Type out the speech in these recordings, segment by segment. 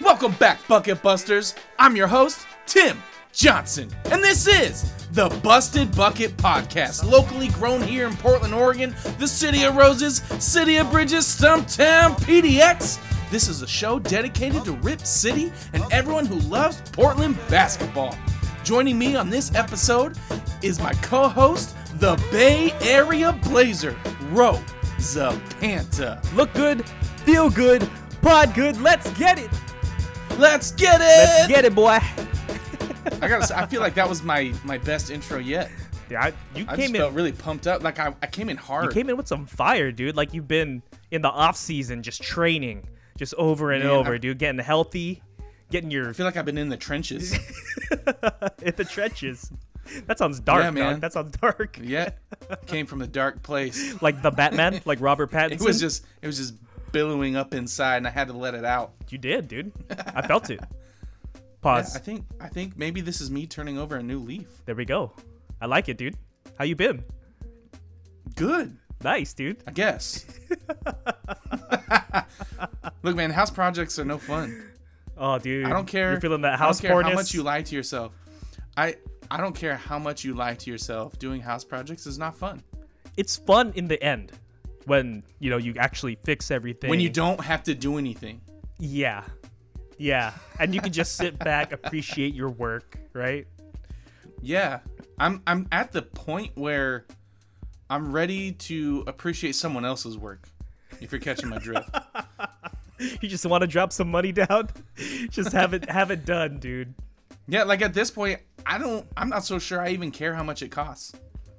Welcome back, Bucket Busters. I'm your host, Tim Johnson, and this is the Busted Bucket Podcast, locally grown here in Portland, Oregon, the city of roses, city of bridges, Stumptown, PDX. This is a show dedicated to Rip City and everyone who loves Portland basketball. Joining me on this episode is my co host, the Bay Area Blazer, Ro Zapanta. Look good, feel good, pod good. Let's get it. Let's get it! Let's get it, boy. I gotta say, I feel like that was my my best intro yet. Yeah, I, you I came just in. felt really pumped up. Like I, I came in hard. You came in with some fire, dude. Like you've been in the off season, just training, just over and Man, over, I- dude. Getting healthy, getting your I feel like I've been in the trenches. in the trenches. That sounds dark, Yeah, man. dog. That sounds dark. yeah, came from a dark place. Like the Batman, like Robert Pattinson. It was just it was just billowing up inside, and I had to let it out. you did, dude. I felt it. Yeah, Pause. I think I think maybe this is me turning over a new leaf. there we go. I like it, dude. How you been? Good, Nice, dude. I guess. Look, man, house projects are no fun. Oh, dude. I don't care. You're feeling that I house don't care how much you lie to yourself. I I don't care how much you lie to yourself. Doing house projects is not fun. it's fun in the end when you know you actually fix everything When you don't have to do anything. yeah yeah and you can just sit back appreciate your work right Yeah. I'm I'm at the point where I'm ready to appreciate someone else's work. If you're catching my drift. you just want to drop some money down just have it have it done dude yeah, like at this point, I don't I'm not so sure I even care how much it costs.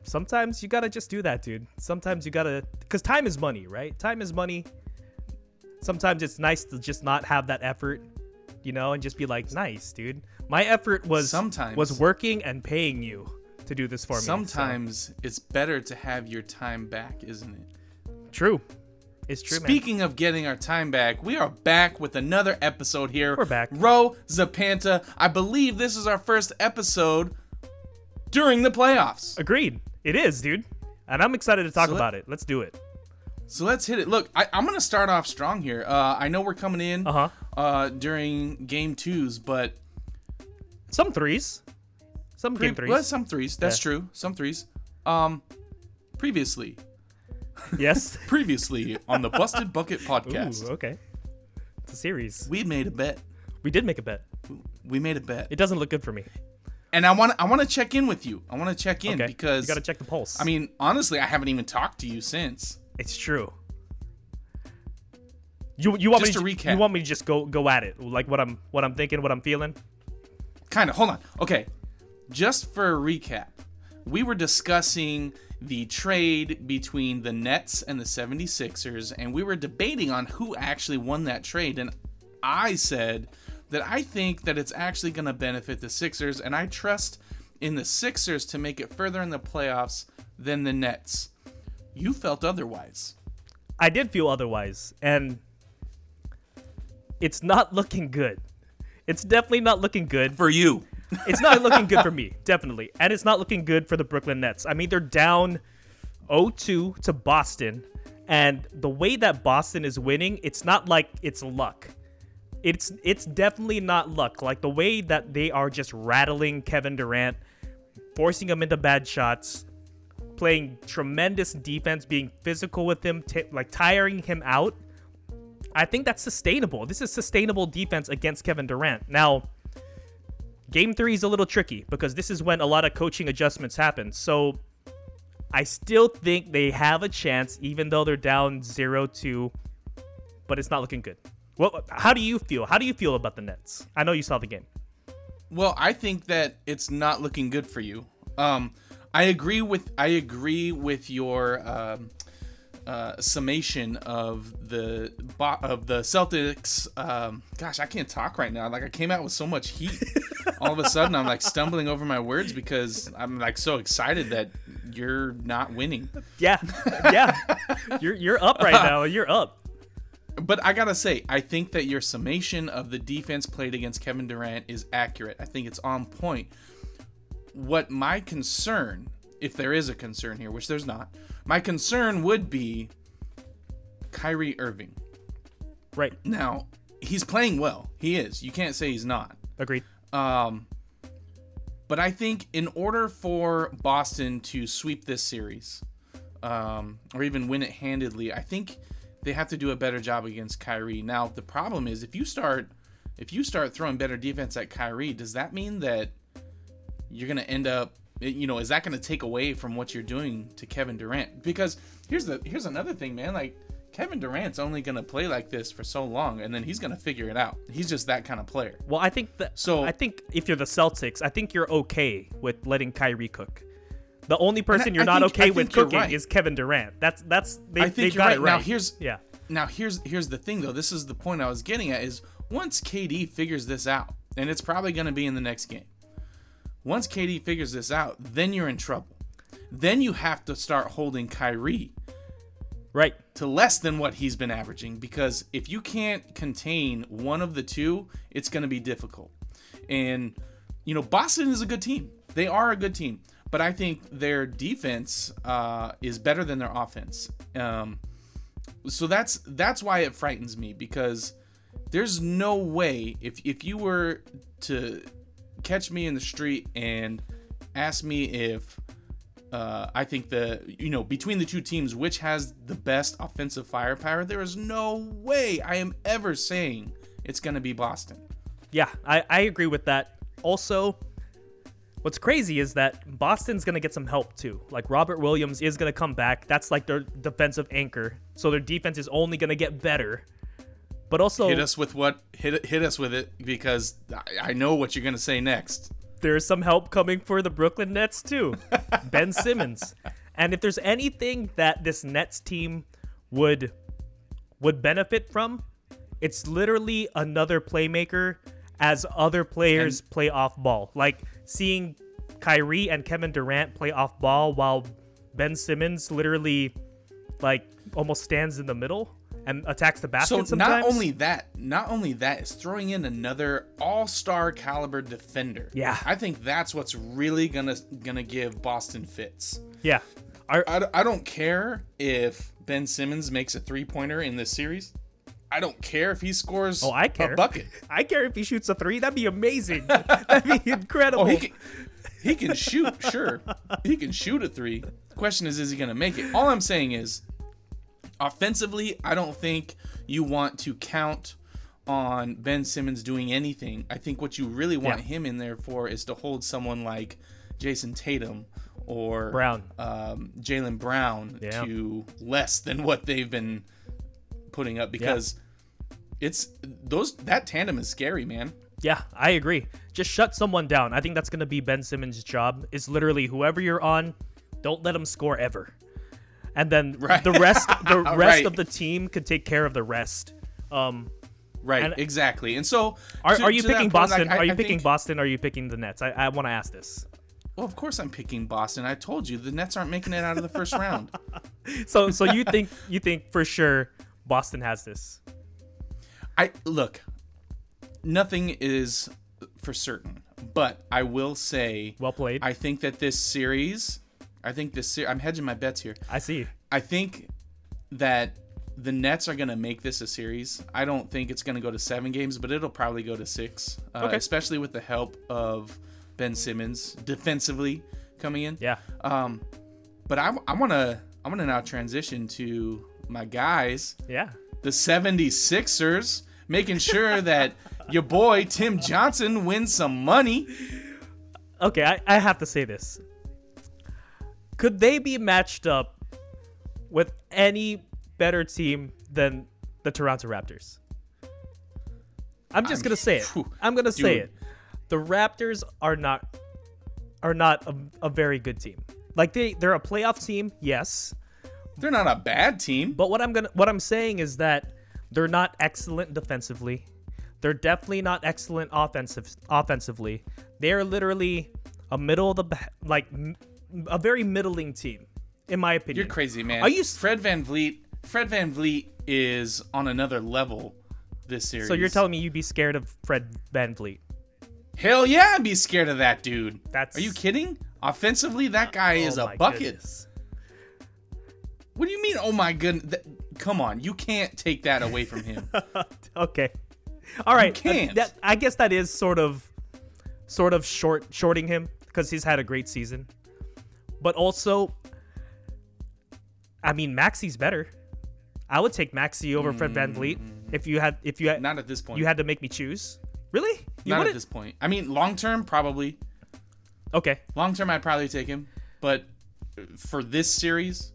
Sometimes you gotta just do that dude sometimes you gotta because time is money right time is money sometimes it's nice to just not have that effort you know and just be like nice dude my effort was Sometimes. was working and paying you to do this for me so- Sometimes it's better to have your time back, isn't it? true it's true man. Speaking of getting our time back, we are back with another episode here. We're back. Ro Zapanta. I believe this is our first episode during the playoffs. Agreed. It is, dude. And I'm excited to talk So let- about it. Let's do it. So let's hit it. Look, I, I'm going to start off strong here. Uh, I know we're coming in Uh-huh. uh, during game twos, but Some threes. Some pre- game threes. well, some threes. That's Yeah. true. Some threes. Um, previously, Yes. previously on the Busted Bucket podcast, Ooh, okay. It's a series. we made a bet. We did make a bet. We made a bet, It doesn't look good for me. And I want I want to check in with you. I want to check in Okay. because you gotta check the pulse. I mean, honestly, I haven't even talked to you since. it's true. You you want Just me to to, recap. you want me to just go go at it like what I'm what I'm thinking what I'm feeling. Kind of. Hold on. Okay. Just for a recap, we were discussing the trade between the Nets and the 76ers, and we were debating on who actually won that trade. And I said that I think that it's actually going to benefit the Sixers, and I trust in the Sixers to make it further in the playoffs than the Nets. You felt otherwise. I did feel otherwise, and it's not looking good. It's definitely not looking good. For you. it's not looking good for me, definitely. And it's not looking good for the Brooklyn Nets. I mean, they're down 0-2 to Boston, and the way that Boston is winning, it's not like it's luck. It's it's definitely not luck. Like the way that they are just rattling Kevin Durant, forcing him into bad shots, playing tremendous defense, being physical with him, t- like tiring him out. I think that's sustainable. This is sustainable defense against Kevin Durant. Now, game three is a little tricky because this is when a lot of coaching adjustments happen. So I still think they have a chance, even though they're down 0 2, but it's not looking good. What, how do you feel? How do you feel about the Nets? I know you saw the game. Well, I think that it's not looking good for you. Um, I agree with I agree with your um, uh, summation of the of the Celtics. Um, gosh, I can't talk right now. Like I came out with so much heat. All of a sudden, I'm like stumbling over my words because I'm like so excited that you're not winning. Yeah, yeah. you're you're up right now. You're up. But I gotta say, I think that your summation of the defense played against Kevin Durant is accurate. I think it's on point. What my concern, if there is a concern here, which there's not, my concern would be Kyrie Irving. Right. Now, he's playing well. He is. You can't say he's not. Agreed. Um, but I think in order for Boston to sweep this series, um, or even win it handedly, I think they have to do a better job against Kyrie. Now the problem is if you start if you start throwing better defense at Kyrie, does that mean that you're gonna end up you know, is that gonna take away from what you're doing to Kevin Durant? Because here's the here's another thing, man. Like Kevin Durant's only gonna play like this for so long, and then he's gonna figure it out. He's just that kind of player. Well, I think that. So- I think if you're the Celtics, I think you're okay with letting Kyrie cook. The only person I- you're I not think- okay with cooking right. is Kevin Durant. That's that's they, I think got right. it right. Now here's yeah. Now here's here's the thing though. This is the point I was getting at is once KD figures this out, and it's probably going to be in the next game. Once KD figures this out, then you're in trouble. Then you have to start holding Kyrie Right. to less than what he's been averaging because if you can't contain one of the two, it's going to be difficult. And you know, Boston is a good team. They are a good team, but I think their defense uh, is better than their offense. Um, so that's that's why it frightens me because there's no way if if you were to catch me in the street and ask me if uh, I think the you know between the two teams, which has the best offensive firepower, there is no way I am ever saying it's going to be Boston. Yeah, I, I agree with that. Also, what's crazy is that Boston's going to get some help too. Like Robert Williams is going to come back. That's like their defensive anchor. So their defense is only going to get better. But also, Hit us with what hit hit us with it because I, I know what you're going to say next. there's some help coming for the Brooklyn Nets too. ben Simmons. And if there's anything that this Nets team would would benefit from, it's literally another playmaker as other players play off ball. Like seeing Kyrie and Kevin Durant play off ball while Ben Simmons literally like almost stands in the middle and attacks the basket So sometimes. not only that, not only that is throwing in another all-star caliber defender. Yeah. I think that's what's really gonna gonna give Boston fits. yeah. I, I don't care if Ben Simmons makes a three-pointer in this series. I don't care if he scores Oh, I care. a bucket. I care if he shoots a three. That'd be amazing. That'd be incredible. Oh, he can, he can shoot, sure. He can shoot a three. The question is, is he going to make it? All I'm saying is, offensively, I don't think you want to count on Ben Simmons doing anything. I think what you really want Yeah. him in there for is to hold someone like Jayson Tatum or Brown. um, Jaylen Brown Yeah. to less than what they've been putting up because it's those that tandem is scary, man. Yeah, I agree. Just shut someone down. I think that's gonna be Ben Simmons' job. Is literally whoever you're on, don't let them score ever, and then Right. the rest, the rest Right. of the team could take care of the rest. Um, Right, And- exactly. And so, are, to- are you picking point, like, Boston? I- are you I picking think- Boston? Or are you picking the Nets? I, I want to ask this. Well, of course I'm picking Boston. I told you the Nets aren't making it out of the first round. So, so you think you think for sure Boston has this? I look. Nothing is for certain, but I will say, Well played. I, think that this series, I think this series, I'm hedging my bets here. I see. I think that the Nets are going to make this a series. I don't think it's going to go to seven games, but it'll probably go to six, uh, Okay. especially with the help of Ben Simmons defensively coming in. Yeah. Um, but I, I want to I want to now transition to my guys, Yeah. the 76ers, making sure that your boy Tim Johnson wins some money. Okay, I, I have to say this. Could they be matched up with any better team than the Toronto Raptors? I'm just I'm- gonna say it. phew, I'm gonna say it. The Raptors are not are not a, a very good team. Like they they're a playoff team, yes. They're not a bad team. But what I'm gonna what I'm saying is that they're not excellent defensively. They're definitely not excellent offensive offensively. They're literally a middle of the like a very middling team, in my opinion. You're crazy, man. Are you Fred VanVleet? Fred VanVleet is on another level this series. So you're telling me you'd be scared of Fred VanVleet? Hell yeah, I'd be scared of that dude. That's- Are you kidding? Offensively, that guy oh is Oh a bucket. goodness. What do you mean? Oh my goodness! Th- come on, you can't take that away from him. okay. All right, You can't. uh, that, I guess that is sort of, sort of short shorting him because he's had a great season, but also, I mean, Maxey's better. I would take Maxey over Fred VanVleet if you had if you had Not at this point. you had to make me choose. Really? You Not at this point. I mean, long term, probably. Okay. Long term, I'd probably take him. But for this series,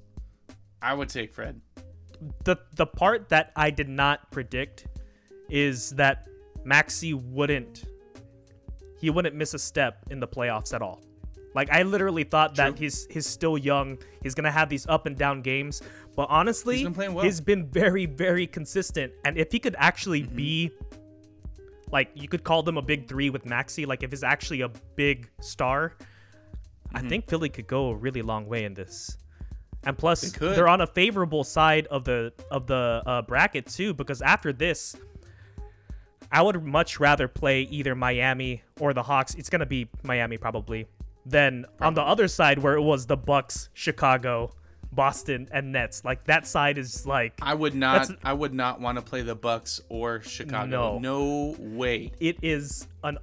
I would take Fred. the the part that I did not predict is that Maxey wouldn't he wouldn't miss a step in the playoffs at all. Like I literally thought that he's he's still young. He's gonna have these up and down games, but honestly, He's been well. he's been very very consistent. And if he could actually Mm-hmm. be like you could call them a big three with Maxey, like if he's actually a big star, I Mm-hmm. think Philly could go a really long way in this. And plus, they they're on a favorable side of the of the uh, bracket too, because after this, I would much rather play either Miami or the Hawks. It's gonna be Miami probably. Than on the other side where it was the Bucks, Chicago, Boston, and Nets. Like that side is like I would not. I would not want to play the Bucks or Chicago. No. No way. it is an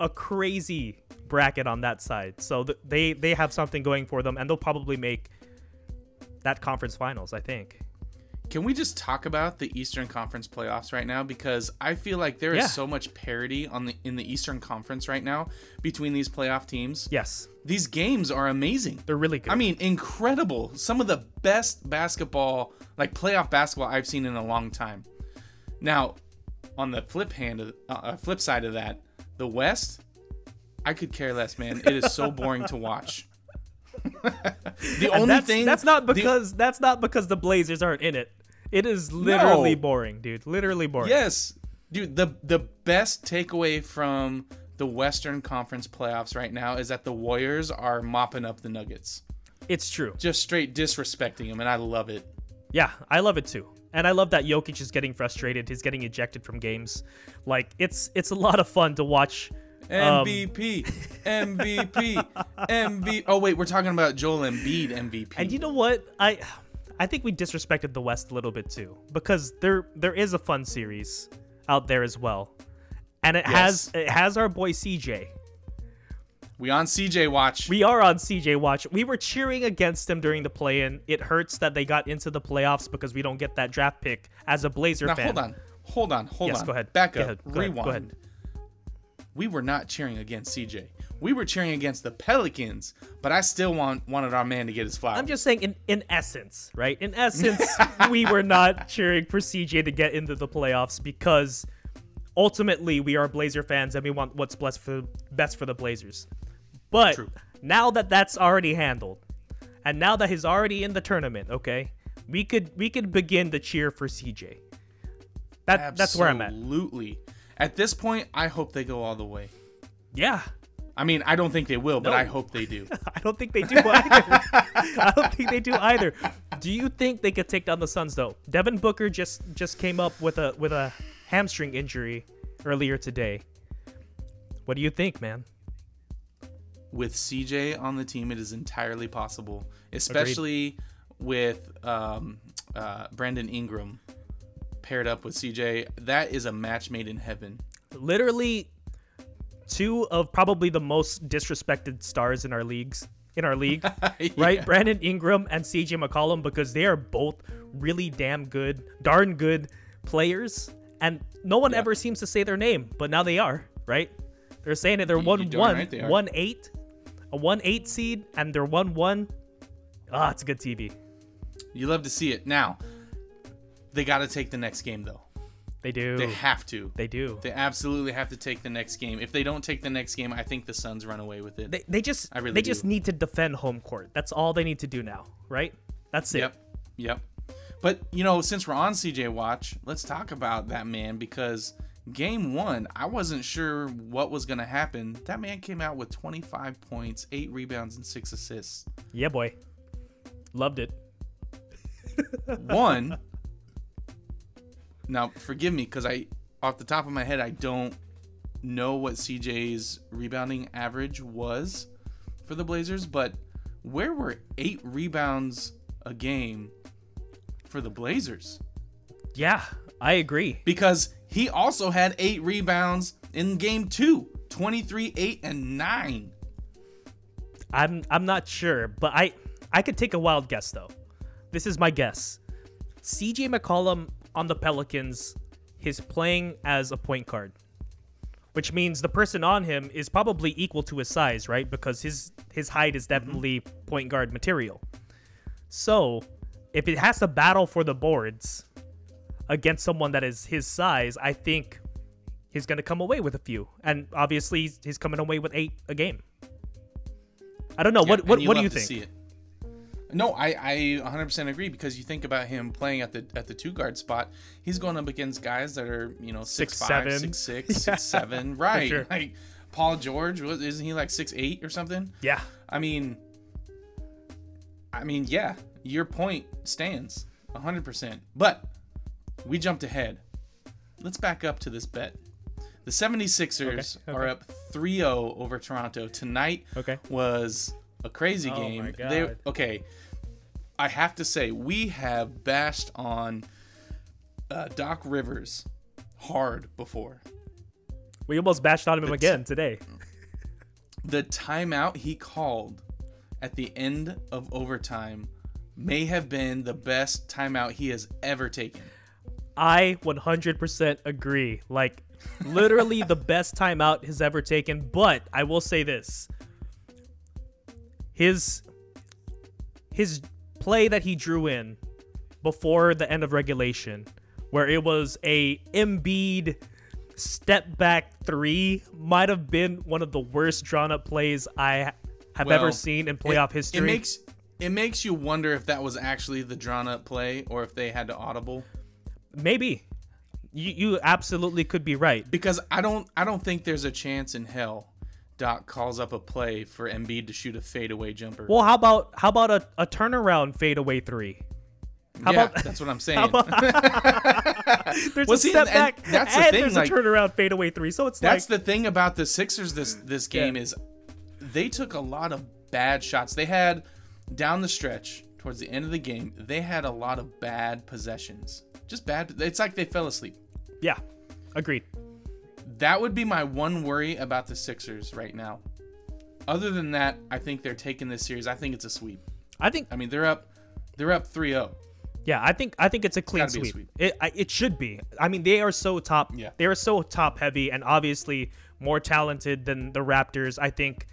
a crazy bracket on that side. So th- they they have something going for them, and they'll probably make that conference finals. I think. Can we just talk about the Eastern Conference playoffs right now? Because I feel like there is Yeah. so much parity on the in the Eastern Conference right now between these playoff teams. Yes, These games are amazing. they're really good. I mean, incredible. Some of the best basketball, like playoff basketball, I've seen in a long time. Now, on the flip hand, of, uh, uh, flip side of that, the West, I could care less, man. It is so boring to watch. the only that's, thing that's not the- because that's not because the Blazers aren't in it. It is literally No. boring, dude. Literally boring. Yes, dude. The the best takeaway from the Western Conference playoffs right now is that the Warriors are mopping up the Nuggets, It's true. just straight disrespecting them, and I love it. Yeah, I love it too. And I love that Jokic is getting frustrated. He's getting ejected from games. Like it's it's a lot of fun to watch. Um, MVP, MVP, MVP. Oh wait, we're talking about Joel Embiid MVP. And you know what? I I think we disrespected the West a little bit too because there there is a fun series out there as well. And it has it has our boy CJ. We on CJ watch. We are on CJ watch. We were cheering against them during the play-in. It hurts that they got into the playoffs because we don't get that draft pick as a Blazer now fan. hold on, hold on, hold on. Yes, on. go ahead. Back Go up. ahead. Go. Rewind. Ahead. We were not cheering against CJ. We were cheering against the Pelicans, but I still want wanted our man to get his flowers. I'm just saying in in essence, right? In essence, we were not cheering for CJ to get into the playoffs because ultimately we are Blazer fans and we want what's best for best for the Blazers. But True. now that that's already handled, and now that he's already in the tournament, okay, we could we could begin to cheer for CJ. That that's where I'm at. Absolutely. At this point, I hope they go all the way. Yeah. I mean, I don't think they will, but No. I hope they do. I don't think they do either. I don't think they do either. Do you think they could take down the Suns though? Devin Booker just just came up with a with a hamstring injury earlier today. What do you think, man? With CJ on the team, it is entirely possible, especially with um, uh, Brandon Ingram paired up with CJ. That is a match made in heaven. Literally two of probably the most disrespected stars in our leagues in our league, right? Brandon Ingram and CJ McCollum because they are both really damn good, darn good players, and no one Yeah. ever seems to say their name, but now they are, right? They're saying it. They're You- one one right one eight, a one eight seed, and they're one one. Ah, it's a good TV. You love to see it. Now, they got to take the next game, though. They do. They have to. They do. They absolutely have to take the next game. If they don't take the next game, I think the Suns run away with it. They, they just I really they just need to defend home court. That's all they need to do now, right? That's it. Yep. Yep. But, you know, since we're on CJ Watch, let's talk about that man because game one, I wasn't sure what was going to happen. That man came out with 25 points, eight rebounds, and six assists. Yeah, boy. Loved it. One, now forgive me because I, off the top of my head, I don't know what CJ's rebounding average was for the Blazers, but where were eight rebounds a game for the Blazers? Yeah, I agree. because he also had eight rebounds in game two 23, 8, and 9. I'm I'm not sure, but I I could take a wild guess though. This is my guess. CJ McCollum on the Pelicans is playing as a point guard. Which means the person on him is probably equal to his size, right? Because his his height is mm-hmm. definitely point guard material. So, if it has to battle for the boards against someone that is his size, I think he's going to come away with a few. And obviously, he's- he's coming away with 8 a game. I don't know. Yeah, what what, what do you think? see it. No, I, I 100% agree because you think about him playing at the at the two guard spot. He's going up against guys that are you know six, Six, five, seven. six six, six seven, right? sure. Like Paul George, isn't he like six eight or something? Yeah. I mean, I mean, yeah, your point stands 100%. But we jumped ahead. Let's back up to this bet. The 76ers Okay, are up 3-0 over Toronto. Tonight Okay. was a crazy Oh game. my They God. okay. I have to say we have bashed on uh, Doc Rivers hard before. We almost bashed on him again today. the timeout he called at the end of overtime may have been the best timeout he has ever taken. I 100% agree. Like, literally the best timeout has ever taken. But I will say this: his his play that he drew in before the end of regulation, where it was a Embiid step back three, might have been one of the worst drawn up plays I have Well, ever seen in playoff it, history. It makes it makes you wonder if that was actually the drawn up play or if they had to audible. Maybe you you absolutely could be right. Because I don't I don't think there's a chance in hell Doc calls up a play for Embiid to shoot a fadeaway jumper. Well, how about how about a, a turnaround fadeaway three? How yeah, about that's what I'm saying. there's Well, a see, step and back that's the and thing, there's like- a turnaround fadeaway three. So it's That's like the thing about the Sixers this this game is they took a lot of bad shots. They had down the stretch towards the end of the game, they had a lot of bad possessions. Just bad. It's like they fell asleep. yeah, agreed. That would be my one worry about the Sixers right now. Other than that, I think they're taking this series. I think it's a sweep. I think I mean, they're up they're up oh. 3-0. yeah, I think I think it's a clean gotta be a sweep. sweep. It I, it should be. I mean, they are so top. Yeah. They are so top heavy and obviously more talented than the Raptors. I think.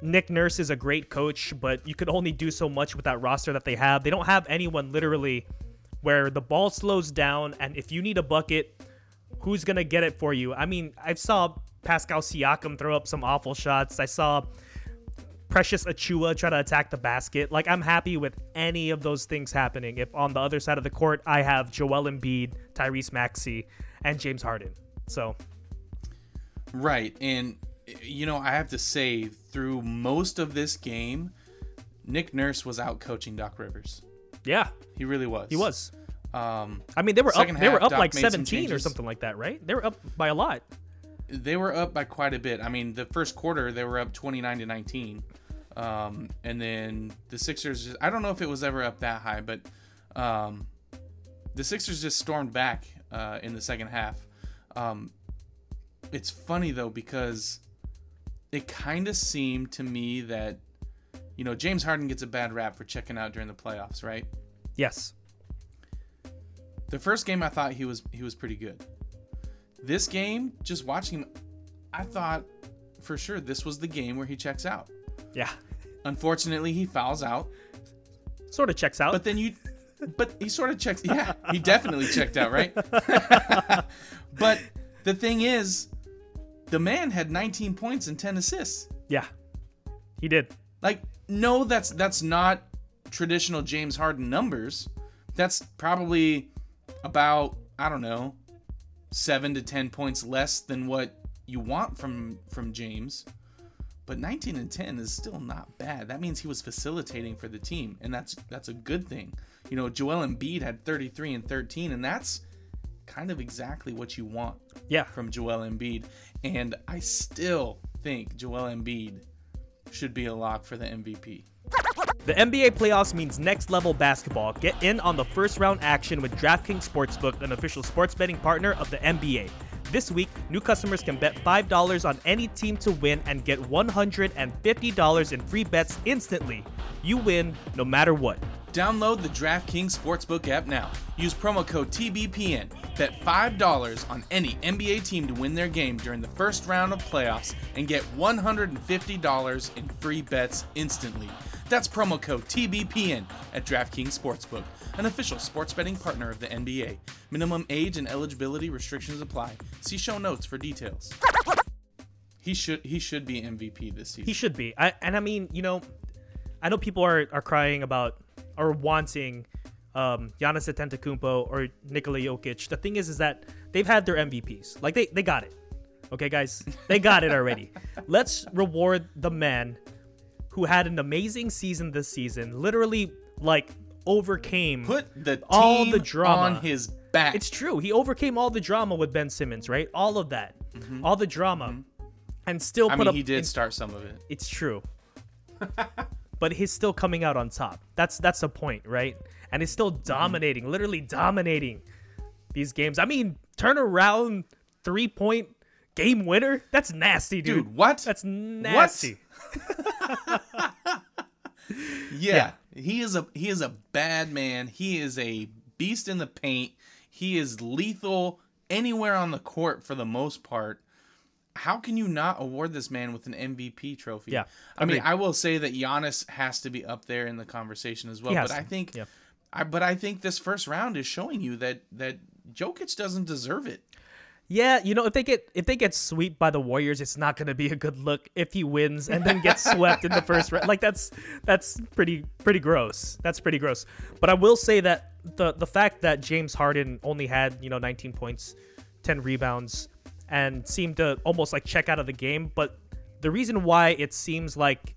Nick Nurse is a great coach, but you could only do so much with that roster that they have. They don't have anyone literally where the ball slows down, and if you need a bucket, who's gonna get it for you? I mean, I saw Pascal Siakam throw up some awful shots. I saw Precious Achiuwa try to attack the basket. Like I'm happy with any of those things happening. If on the other side of the court I have Joel Embiid, Tyrese Maxey, and James Harden. So Right. And you know, I have to say through most of this game, Nick Nurse was out coaching Doc Rivers. Yeah, He really was. he was. Um, I mean, they were up. Second They were up Doc like some 17 or something like that, right? They were up by a lot. they were up by quite a bit. I mean, the first quarter they were up 29 to 19. Um, and then the Sixers just, I don't know if it was ever up that high, but um, the Sixers just stormed back uh, in the second half. Um, it's funny though because it kind of seemed to me that you know James Harden gets a bad rap for checking out during the playoffs, right? Yes. The first game I thought he was he was pretty good. This game, just watching him, I thought for sure this was the game where he checks out. Yeah. Unfortunately, he fouls out, Sort of checks out. but then you but he sort of checks yeah, he definitely checked out, right? but the thing is, the man had 19 points and 10 assists. yeah. He did. Like, no, that's that's not traditional James Harden numbers. That's probably about I don't know, seven to ten points less than what you want from from James. But 19 and 10 is still not bad. That means he was facilitating for the team, and that's that's a good thing. You know, Joel Embiid had 33 and 13, and that's kind of exactly what you want Yeah. from Joel Embiid. And I still think Joel Embiid should be a lock for the MVP. The NBA playoffs means next level basketball. Get in on the first round action with DraftKings Sportsbook, an official sports betting partner of the NBA. This week, new customers can bet $5 on any team to win and get $150 in free bets instantly. You win no matter what. Download the DraftKings Sportsbook app now. Use promo code TBPN. Bet $5 on any NBA team to win their game during the first round of playoffs and get $150 in free bets instantly. That's promo code TBPN at DraftKings Sportsbook, an official sports betting partner of the NBA. Minimum age and eligibility restrictions apply. See show notes for details. He should he should be MVP this season. He should be. I, and I mean, you know, I know people are, are crying about or wanting um, Giannis Antetokounmpo or Nikola Jokic. The thing is, is that they've had their MVPs. Like they, they got it. Okay, guys, they got it already. Let's reward the man who had an amazing season this season. Literally, like overcame Put the all the drama on his back. It's true. He overcame all the drama with Ben Simmons, right? All of that, all the drama, and still Mm-hmm. I put mean, up. he did in- start some of it. it's true. but he's still coming out on top. That's that's the point, right? And he's still Mm-hmm. dominating, literally dominating these games. I mean, turn around three point game winner. That's nasty, dude. Dude, what? That's nasty. Yeah, he is a he is a bad man. He is a beast in the paint. He is lethal anywhere on the court for the most part. How can you not award this man with an MVP trophy? Yeah, I mean. I will say that Giannis has to be up there in the conversation as well. But I think, yeah. I but I think this first round is showing you that that Jokic doesn't deserve it. Yeah, you know, if they get if they get swept by the Warriors, it's not going to be a good look if he wins and then gets swept in the first round. Like that's that's pretty pretty gross. That's pretty gross. But I will say that the the fact that James Harden only had, you know, 19 points, 10 rebounds and seemed to almost like check out of the game, but the reason why it seems like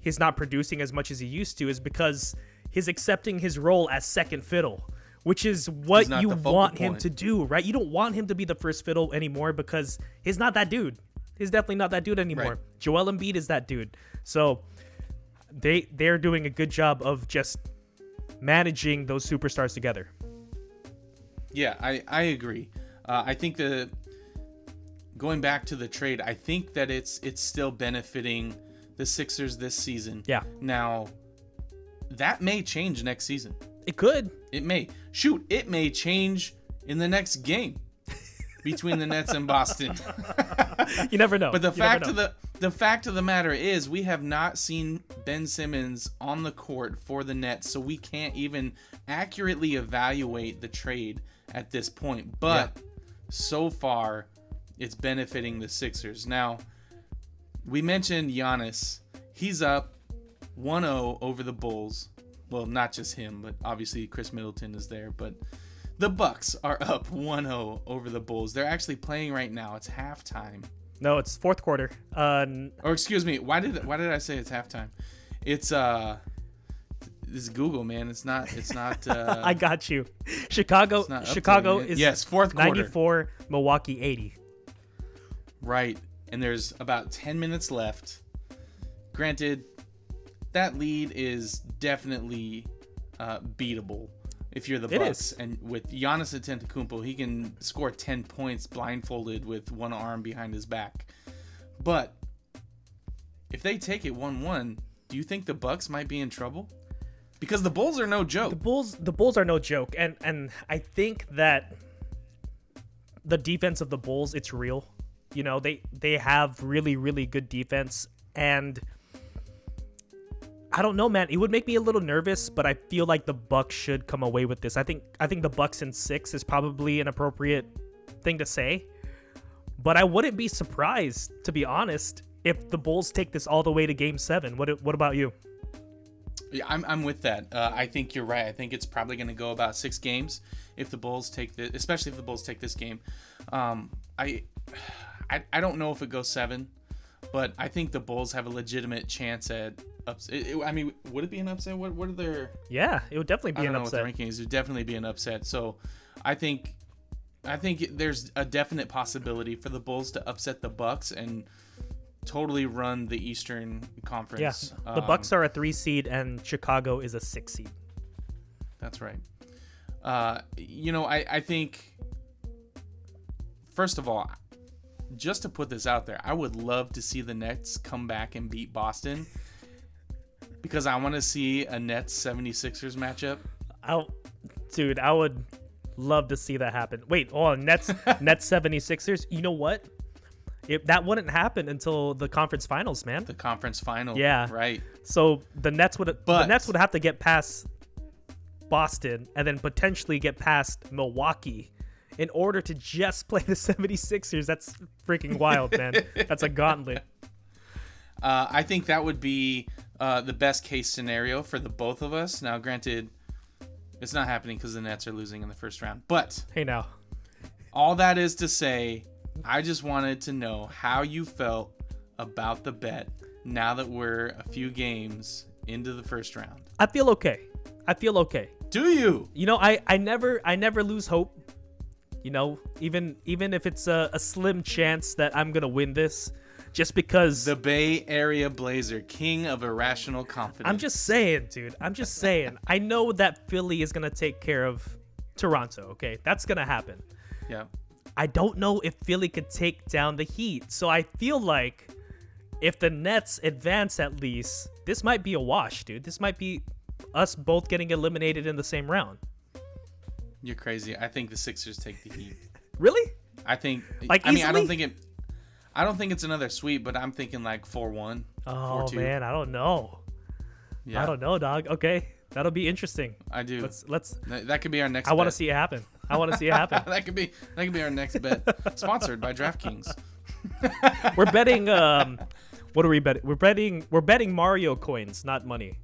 he's not producing as much as he used to is because he's accepting his role as second fiddle, which is what you want him point. to do, right? You don't want him to be the first fiddle anymore because he's not that dude. He's definitely not that dude anymore. Right. Joel Embiid is that dude. So they they're doing a good job of just managing those superstars together. Yeah, I I agree. Uh, I think the going back to the trade, I think that it's it's still benefiting the Sixers this season. Yeah. Now, that may change next season. It could. It may. Shoot, it may change in the next game between the Nets and Boston. You never know. But the You fact of the the fact of the matter is we have not seen Ben Simmons on the court for the Nets, so we can't even accurately evaluate the trade at this point. But so far, it's benefiting the Sixers. Now, we mentioned Giannis. He's up 1-0 over the Bulls. Well, not just him, but obviously Khris Middleton is there, but the Bucks are up 1-0 over the Bulls. They're actually playing right now. It's halftime. no, it's fourth quarter. Uh, Or excuse me, why did why did I say it's halftime? It's uh this is Google, man. It's not it's not uh I got you. Chicago. Chicago is Yes, fourth quarter. 94. Milwaukee 80. Right. And there's about 10 minutes left. Granted, that lead is definitely uh, beatable if you're the It Bucks. is. And with Giannis Antetokounmpo, he can score 10 points blindfolded with one arm behind his back. But if they take it 1-1, do you think the Bucks might be in trouble? Because the Bulls are no joke. The Bulls the Bulls are no joke and and I think that the defense of the Bulls it's real. You know, they they have really really good defense and I don't know, man. It would make me a little nervous, but I feel like the Bucks should come away with this. I think I think the Bucks in 6 is probably an appropriate thing to say. But I wouldn't be surprised to be honest if the Bulls take this all the way to game 7. What what about you? Yeah, I'm, I'm with that. Uh, I think you're right. I think it's probably going to go about six games if the Bulls take the, especially if the Bulls take this game. Um, I, I, I don't know if it goes seven, but I think the Bulls have a legitimate chance at upset. It, it- I mean, would it be an upset? What, what are their? Yeah, it would definitely I be don't an know upset. rankings. It would definitely be an upset. So, I think, I think there's a definite possibility for the Bulls to upset the Bucks and totally run the Eastern Conference. Yeah, the Um, Bucks are a three seed and Chicago is a six seed. That's right. Uh, you know, I, I think, first of all, just to put this out there, I would love to see the Nets come back and beat Boston because I want to see a Nets 76ers matchup. I, dude, I would love to see that happen. Wait, oh, Nets, Nets 76ers. You know what? It, that wouldn't happen until the conference finals, man. The conference final. Yeah. Right. So the Nets would but, the Nets would have to get past Boston and then potentially get past Milwaukee in order to just play the 76ers. That's freaking wild, man. That's a gauntlet. Uh, I think that would be uh, the best case scenario for the both of us. Now, granted, it's not happening because the Nets are losing in the first round. But Hey now. all that is to say, I just wanted to know how you felt about the bet now that we're a few games into the first round. I feel okay. I feel okay. Do you? You know, I I never I never lose hope. You know, even even if it's a, a slim chance that I'm gonna win this, just because The Bay Area Blazer, king of irrational confidence. I'm just saying, dude. I'm just saying. I know that Philly is gonna take care of Toronto. Okay, that's gonna happen. Yeah. I don't know if Philly could take down the Heat. So I feel like if the Nets advance at least, this might be a wash, dude. This might be us both getting eliminated in the same round. You're crazy. I think the Sixers take the Heat. Really? I think. Like, I mean, I don't think it. I don't think it's another sweep, but I'm thinking like four one. Oh 4-2. man, I don't know. Yeah, I don't know, dog. Okay, that'll be interesting. I do. Let's let's. That, that could be our next. I want to see it happen. I want to see it happen. that could be that could be our next bet. Sponsored by DraftKings. We're betting. Um, what are we betting? We're betting. We're betting Mario coins, not money.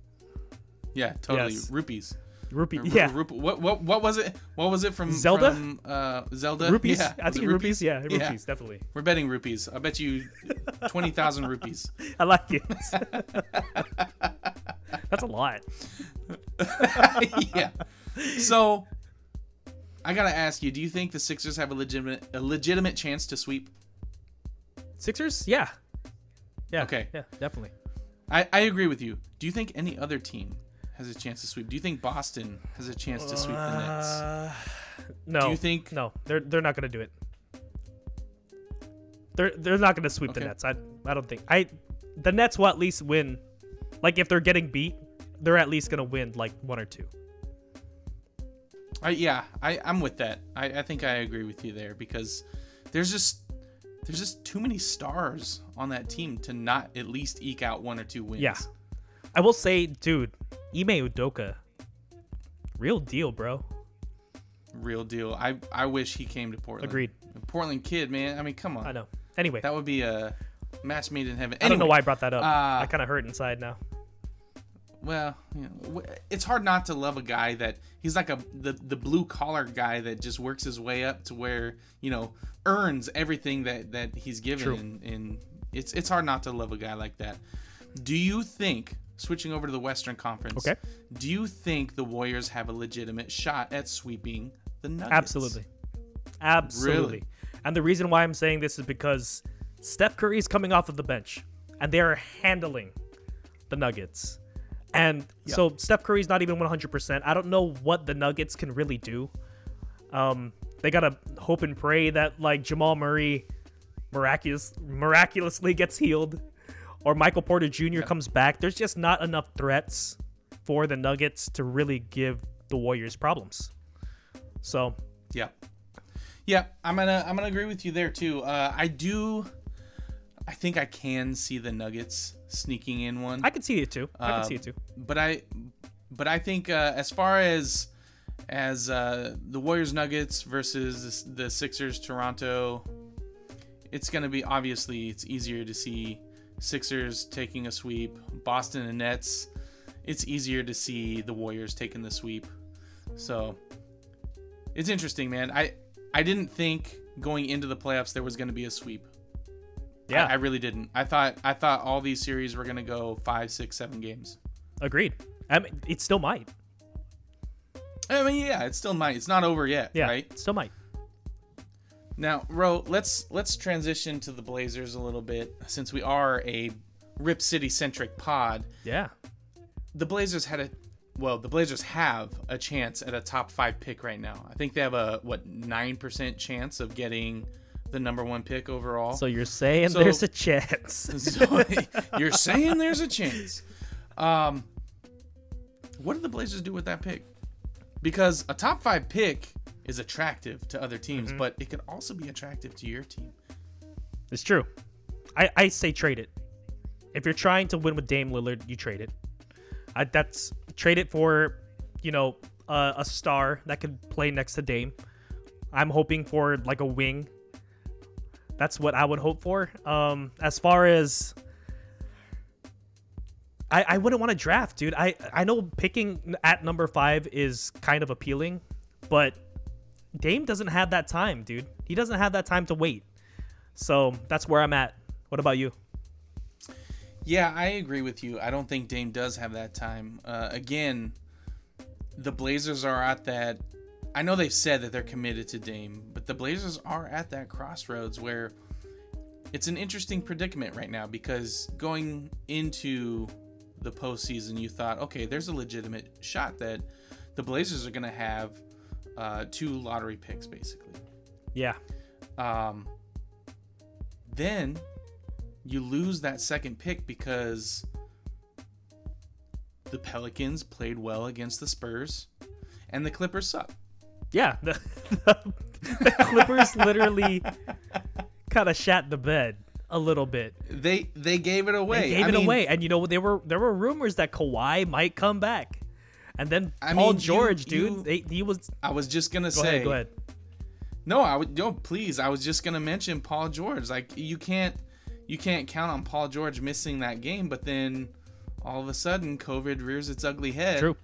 Yeah, totally. Yes. Rupees. Rupee. Ru- Yeah. Rup- what what what was it? What was it from Zelda? From, uh, Zelda. Rupees. Yeah. I Was think it rupees. Yeah, Yeah. rupees definitely. We're betting rupees. I bet you twenty thousand rupees. I like it. That's a lot. yeah. So I gotta ask you: Do you think the Sixers have a legitimate a legitimate chance to sweep? Sixers? Yeah. Yeah. Okay. Yeah, definitely. I, I agree with you. Do you think any other team has a chance to sweep? Do you think Boston has a chance to sweep the Nets? Uh, no. Do you think- No, they're they're not gonna do it. They're they're not gonna sweep the Nets. I I don't think. I the Nets will at least win. Like if they're getting beat, they're at least gonna win like one or two. I, yeah, I, I'm with that. I, I think I agree with you there because there's just there's just too many stars on that team to not at least eke out one or two wins. Yeah. I will say, dude, Ime Udoka, real deal, bro. Real deal. I I wish he came to Portland. Agreed. Portland kid, man. I mean, come on. I know. Anyway, That would be a match made in heaven. I don't know why I brought that up. uh, I kind of hurt inside now. Well, you know, it's hard not to love a guy that he's like a the, the blue collar guy that just works his way up to where you know earns everything that that he's given, and, and it's it's hard not to love a guy like that. Do you think switching over to the Western Conference? Okay. Do you think the Warriors have a legitimate shot at sweeping the Nuggets? Absolutely. Absolutely. Really? And the reason why I'm saying this is because Steph Curry is coming off of the bench and they are handling the Nuggets. And so Steph Curry's not even 100%. I don't know what the Nuggets can really do. Um, they got to hope and pray that like Jamal Murray miraculous miraculously gets healed or Michael Porter Jr. comes back. There's just not enough threats for the Nuggets to really give the Warriors problems. So, Yeah. Yeah, I'm gonna I'm gonna agree with you there too. Uh, I do. I think I can see the Nuggets sneaking in one. I can see it too. I can Uh, see it too. but I, but I think uh, as far as as uh, the Warriors Nuggets versus the Sixers Toronto, it's gonna be obviously it's easier to see Sixers taking a sweep. Boston and Nets, it's easier to see the Warriors taking the sweep. So it's interesting, man. I I didn't think going into the playoffs there was gonna be a sweep. Yeah, I, I really didn't. I thought I thought all these series were gonna go five, six, seven games. agreed. I mean, it still might. I mean, yeah, it still might. It's not over yet, Yeah, right? it still might. Now, Ro, let's let's transition to the Blazers a little bit since we are a Rip City centric pod. Yeah. The Blazers had a well, the Blazers have a chance at a top five pick right now. I think they have a what nine percent chance of getting the number one pick overall. So you're saying So- there's a chance. So you're saying there's a chance. Um, what do the Blazers do with that pick? Because a top five pick is attractive to other teams, Mm-hmm. but it can also be attractive to your team. It's true. I, I say trade it. If you're trying to win with Dame Lillard, you trade it. I, that's trade it for, you know, uh, a star that could play next to Dame. I'm hoping for like a wing. That's what I would hope for. Um, as far as I, I wouldn't want to draft, dude. I I know picking at number five is kind of appealing, but Dame doesn't have that time, dude. He doesn't have that time to wait. So that's where I'm at. What about you? Yeah, I agree with you. I don't think Dame does have that time. Uh, again, the Blazers are at that. I know they've said that they're committed to Dame, but the Blazers are at that crossroads where it's an interesting predicament right now because going into the postseason, you thought, okay, there's a legitimate shot that the Blazers are going to have uh, two lottery picks, basically. Yeah. Um, then you lose that second pick because the Pelicans played well against the Spurs and the Clippers suck. Yeah. The, the Clippers literally kind of shat the bed a little bit. They they gave it away. They gave I it mean, away. And you know, there were there were rumors that Kawhi might come back. And then I Paul mean, you- George, dude, you- they, he was I was just gonna Go say. ahead, go ahead. No, I would no. Please, I was just gonna mention Paul George. Like you can't you can't count on Paul George missing that game, but then all of a sudden COVID rears its ugly head. True.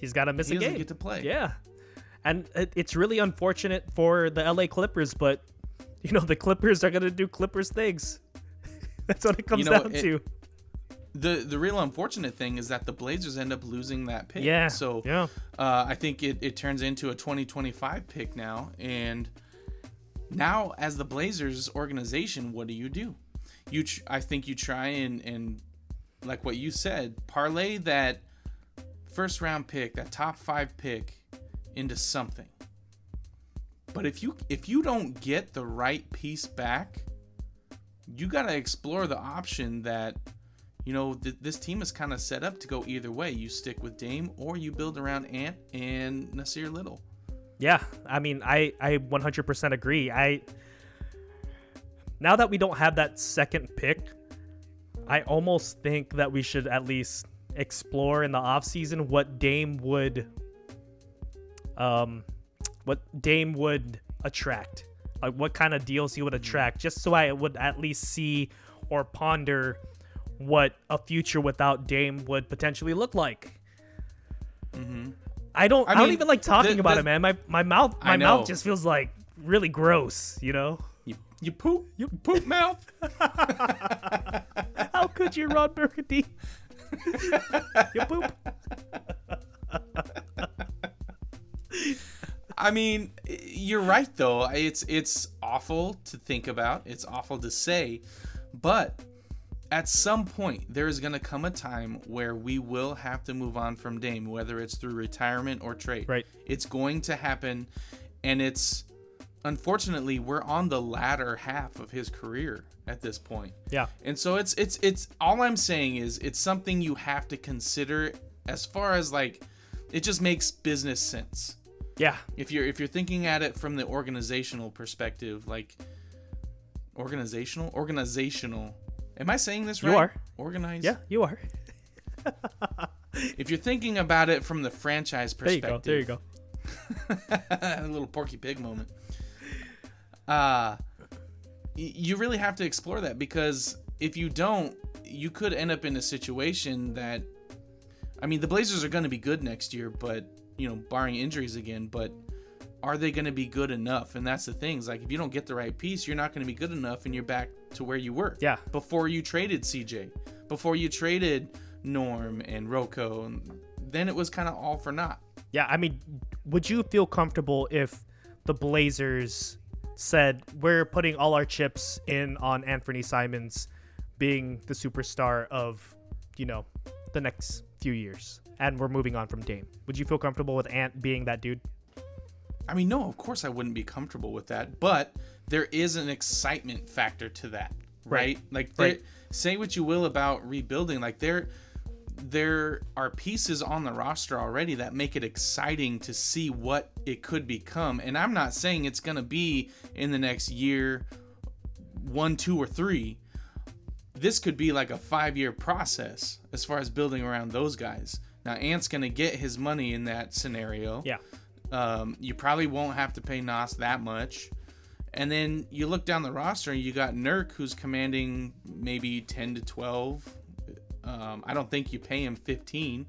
He's got to miss He a game. get to play. Yeah. And it, it's really unfortunate for the LA Clippers, but you know, the Clippers are going to do Clippers things. That's what it comes know, down it- to. The the real unfortunate thing is that the Blazers end up losing that pick. Yeah. So yeah. uh, I think it, it turns into a 2025 pick now. And now, as the Blazers organization, what do you do? You, tr- I think you try and and like what you said, parlay that first round pick, that top five pick, into something. But if you if you don't get the right piece back, you got to explore the option that you know th- this team is kind of set up to go either way. You stick with Dame or you build around Ant and Nassir Little. Yeah, I mean, I I 100% agree. I now that we don't have that second pick, I almost think that we should at least explore in the offseason what Dame would um what Dame would attract. Like what kind of deals he would attract just so I would at least see or ponder what a future without Dame would potentially look like. Mm-hmm. I don't. I, I don't even like talking the- about the- it, man. My my mouth my mouth just feels like really gross. You know. You, you poop, you poop mouth. How could you, Ron Burgundy? you poop. I mean, you're right though. It's it's awful to think about. It's awful to say, but at some point there is going to come a time where we will have to move on from Dame, whether it's through retirement or trade. Right. It's going to happen, and it's unfortunately we're on the latter half of his career at this point. Yeah. And so it's it's it's all I'm saying is it's something you have to consider as far as like it just makes business sense Yeah. if you're if you're thinking at it from the organizational perspective like organizational organizational am i saying this right? You are. organized Yeah. You are. if you're thinking about it from the franchise perspective. There you go. There you go. a little porky pig moment uh you really have to explore that because if you don't you could end up in a situation that i mean the blazers are going to be good next year but you know barring injuries again but are they going to be good enough and that's the thing is like if you don't get the right piece you're not going to be good enough and you're back to where you were Yeah. before you traded cj before you traded norm and rocco and then it was kind of all for naught Yeah. I mean, would you feel comfortable if the Blazers said we're putting all our chips in on Anfernee Simons being the superstar of, you know, the next few years, and we're moving on from Dame. Would you feel comfortable with Ant being that dude? I mean, no, of course I wouldn't be comfortable with that, but there is an excitement factor to that, right? Right. Like, Right. say what you will about rebuilding, like there, there are pieces on the roster already that make it exciting to see what it could become. And I'm not saying it's gonna be in the next year, one, two, or three. This could be like a five-year process as far as building around those guys. Now, Ant's gonna get his money in that scenario. Yeah. Um, you probably won't have to pay Nas that much. And then you look down the roster, and you got Nurk, who's commanding maybe 10 to 12. Um, I don't think you pay him 15.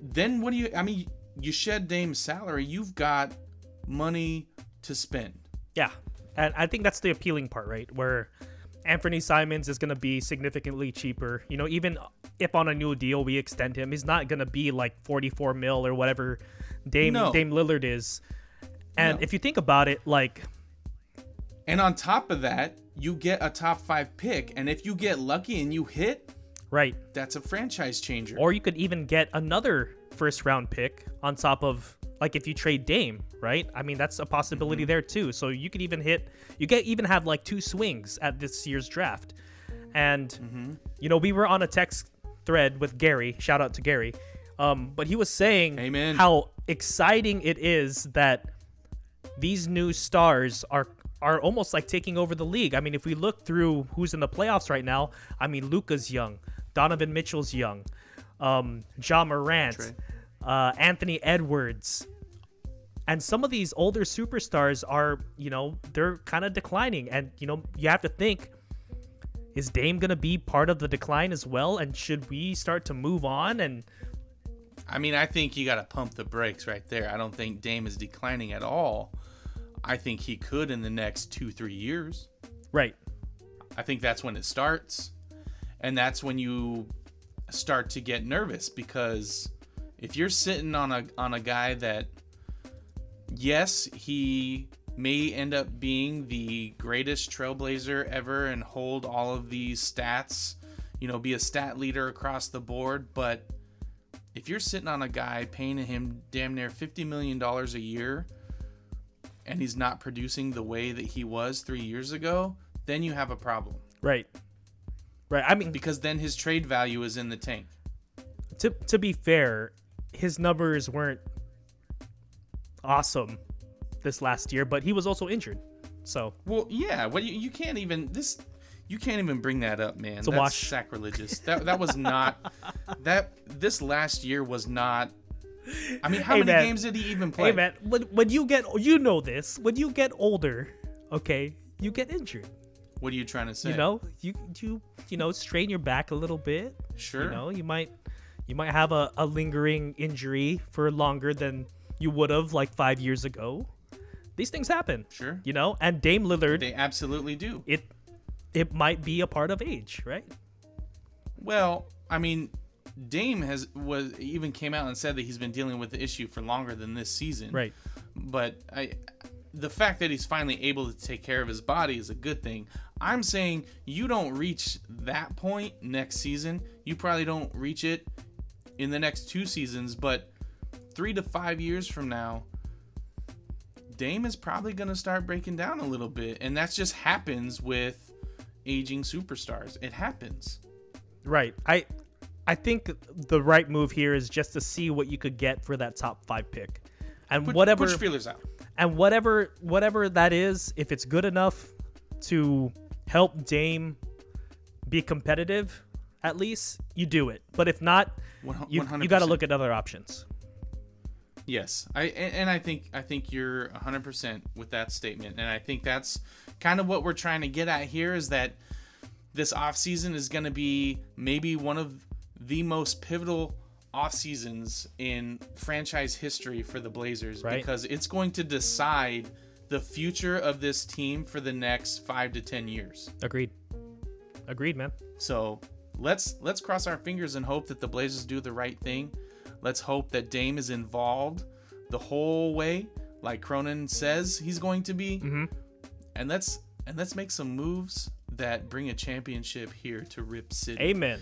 Then what do you, I mean, you shed Dame's salary, you've got money to spend. Yeah. And I think that's the appealing part, right? Where Anfernee Simons is going to be significantly cheaper. You know, even if on a new deal we extend him, he's not going to be like 44 mil or whatever Dame No. Dame Lillard is. And No. if you think about it, like And on top of that, you get a top five pick. And if you get lucky and you hit, right, that's a franchise changer. or you could even get another first round pick on top of like if you trade Dame, right? I mean, that's a possibility there too. So you could even hit you get even have like two swings at this year's draft. And you know, we were on a text thread with Gary, shout out to Gary. Um, but he was saying Amen. how exciting it is that these new stars are are almost like taking over the league. I mean, if we look through who's in the playoffs right now, I mean, Luka's young, Donovan Mitchell's young, um, Ja Morant, Trae. Uh, Anthony Edwards, and some of these older superstars are, you know, they're kind of declining, and you know, you have to think. Is Dame gonna be part of the decline as well? And should we start to move on? And I mean, I think you got to pump the brakes right there. I don't think Dame is declining at all. I think he could in the next two, three years. right, I think that's when it starts. And that's when you start to get nervous because if you're sitting on a on a guy that yes, he may end up being the greatest trailblazer ever and hold all of these stats, you know, be a stat leader across the board, but if you're sitting on a guy paying him damn near 50 million dollars a year and he's not producing the way that he was 3 years ago, then you have a problem right, right. I mean, because then his trade value is in the tank. to to be fair, his numbers weren't awesome this last year, but he was also injured. So Well, yeah, well you, you can't even this you can't even bring that up, man. a That's wash. sacrilegious. that that was not that this last year was not I mean, how Hey, many man. games did he even play? hey man, when when you get you know this, when you get older, okay, you get injured. What are you trying to say? You know, you you you know strain your back a little bit. Sure. You know, you might you might have a, a lingering injury for longer than you would have like five years ago. These things happen. Sure. You know, and Dame Lillard, They absolutely do. it it might be a part of age, right? Well, I mean, Dame has was even came out and said that he's been dealing with the issue for longer than this season. Right. But I the fact that he's finally able to take care of his body is a good thing. I'm saying you don't reach that point next season. You probably don't reach it in the next two seasons, but 3 to 5 years from now Dame is probably going to start breaking down a little bit, and that just happens with aging superstars. It happens. Right. I I think the right move here is just to see what you could get for that top five pick. And Put, whatever put your feelers out. and whatever whatever that is, if it's good enough to help Dame be competitive, at least you do it. But if not, you you got to look at other options. Yes, I and, I think I think you're 100% with that statement, and I think that's kind of what we're trying to get at here is that this off season is going to be maybe one of the most pivotal off seasons in franchise history for the Blazers Right. because it's going to decide the future of this team for the next five to ten years. Agreed. Agreed, man. So let's let's cross our fingers and hope that the Blazers do the right thing. Let's hope that Dame is involved the whole way. like Cronin says he's going to be. Mm-hmm. And let's and let's make some moves that bring a championship here to Rip City. Amen.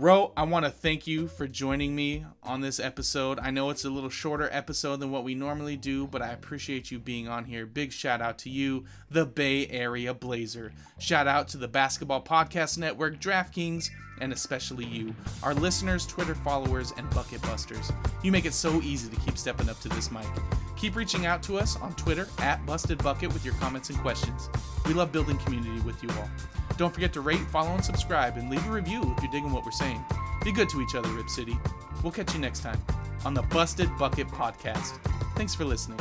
Ro, I want to thank you for joining me on this episode. I know it's a little shorter episode than what we normally do, but I appreciate you being on here. Big shout out to you, the Bay Area Blazer. Shout out to the Basketball Podcast Network, DraftKings, and especially you, our listeners, Twitter followers, and bucket busters. You make it so easy to keep stepping up to this mic. Keep reaching out to us on Twitter at Busted Bucket with your comments and questions. We love building community with you all. Don't forget to rate, follow, and subscribe, and leave a review if you're digging what we're saying. Be good to each other, Rip City. We'll catch you next time on the Busted Bucket Podcast. Thanks for listening.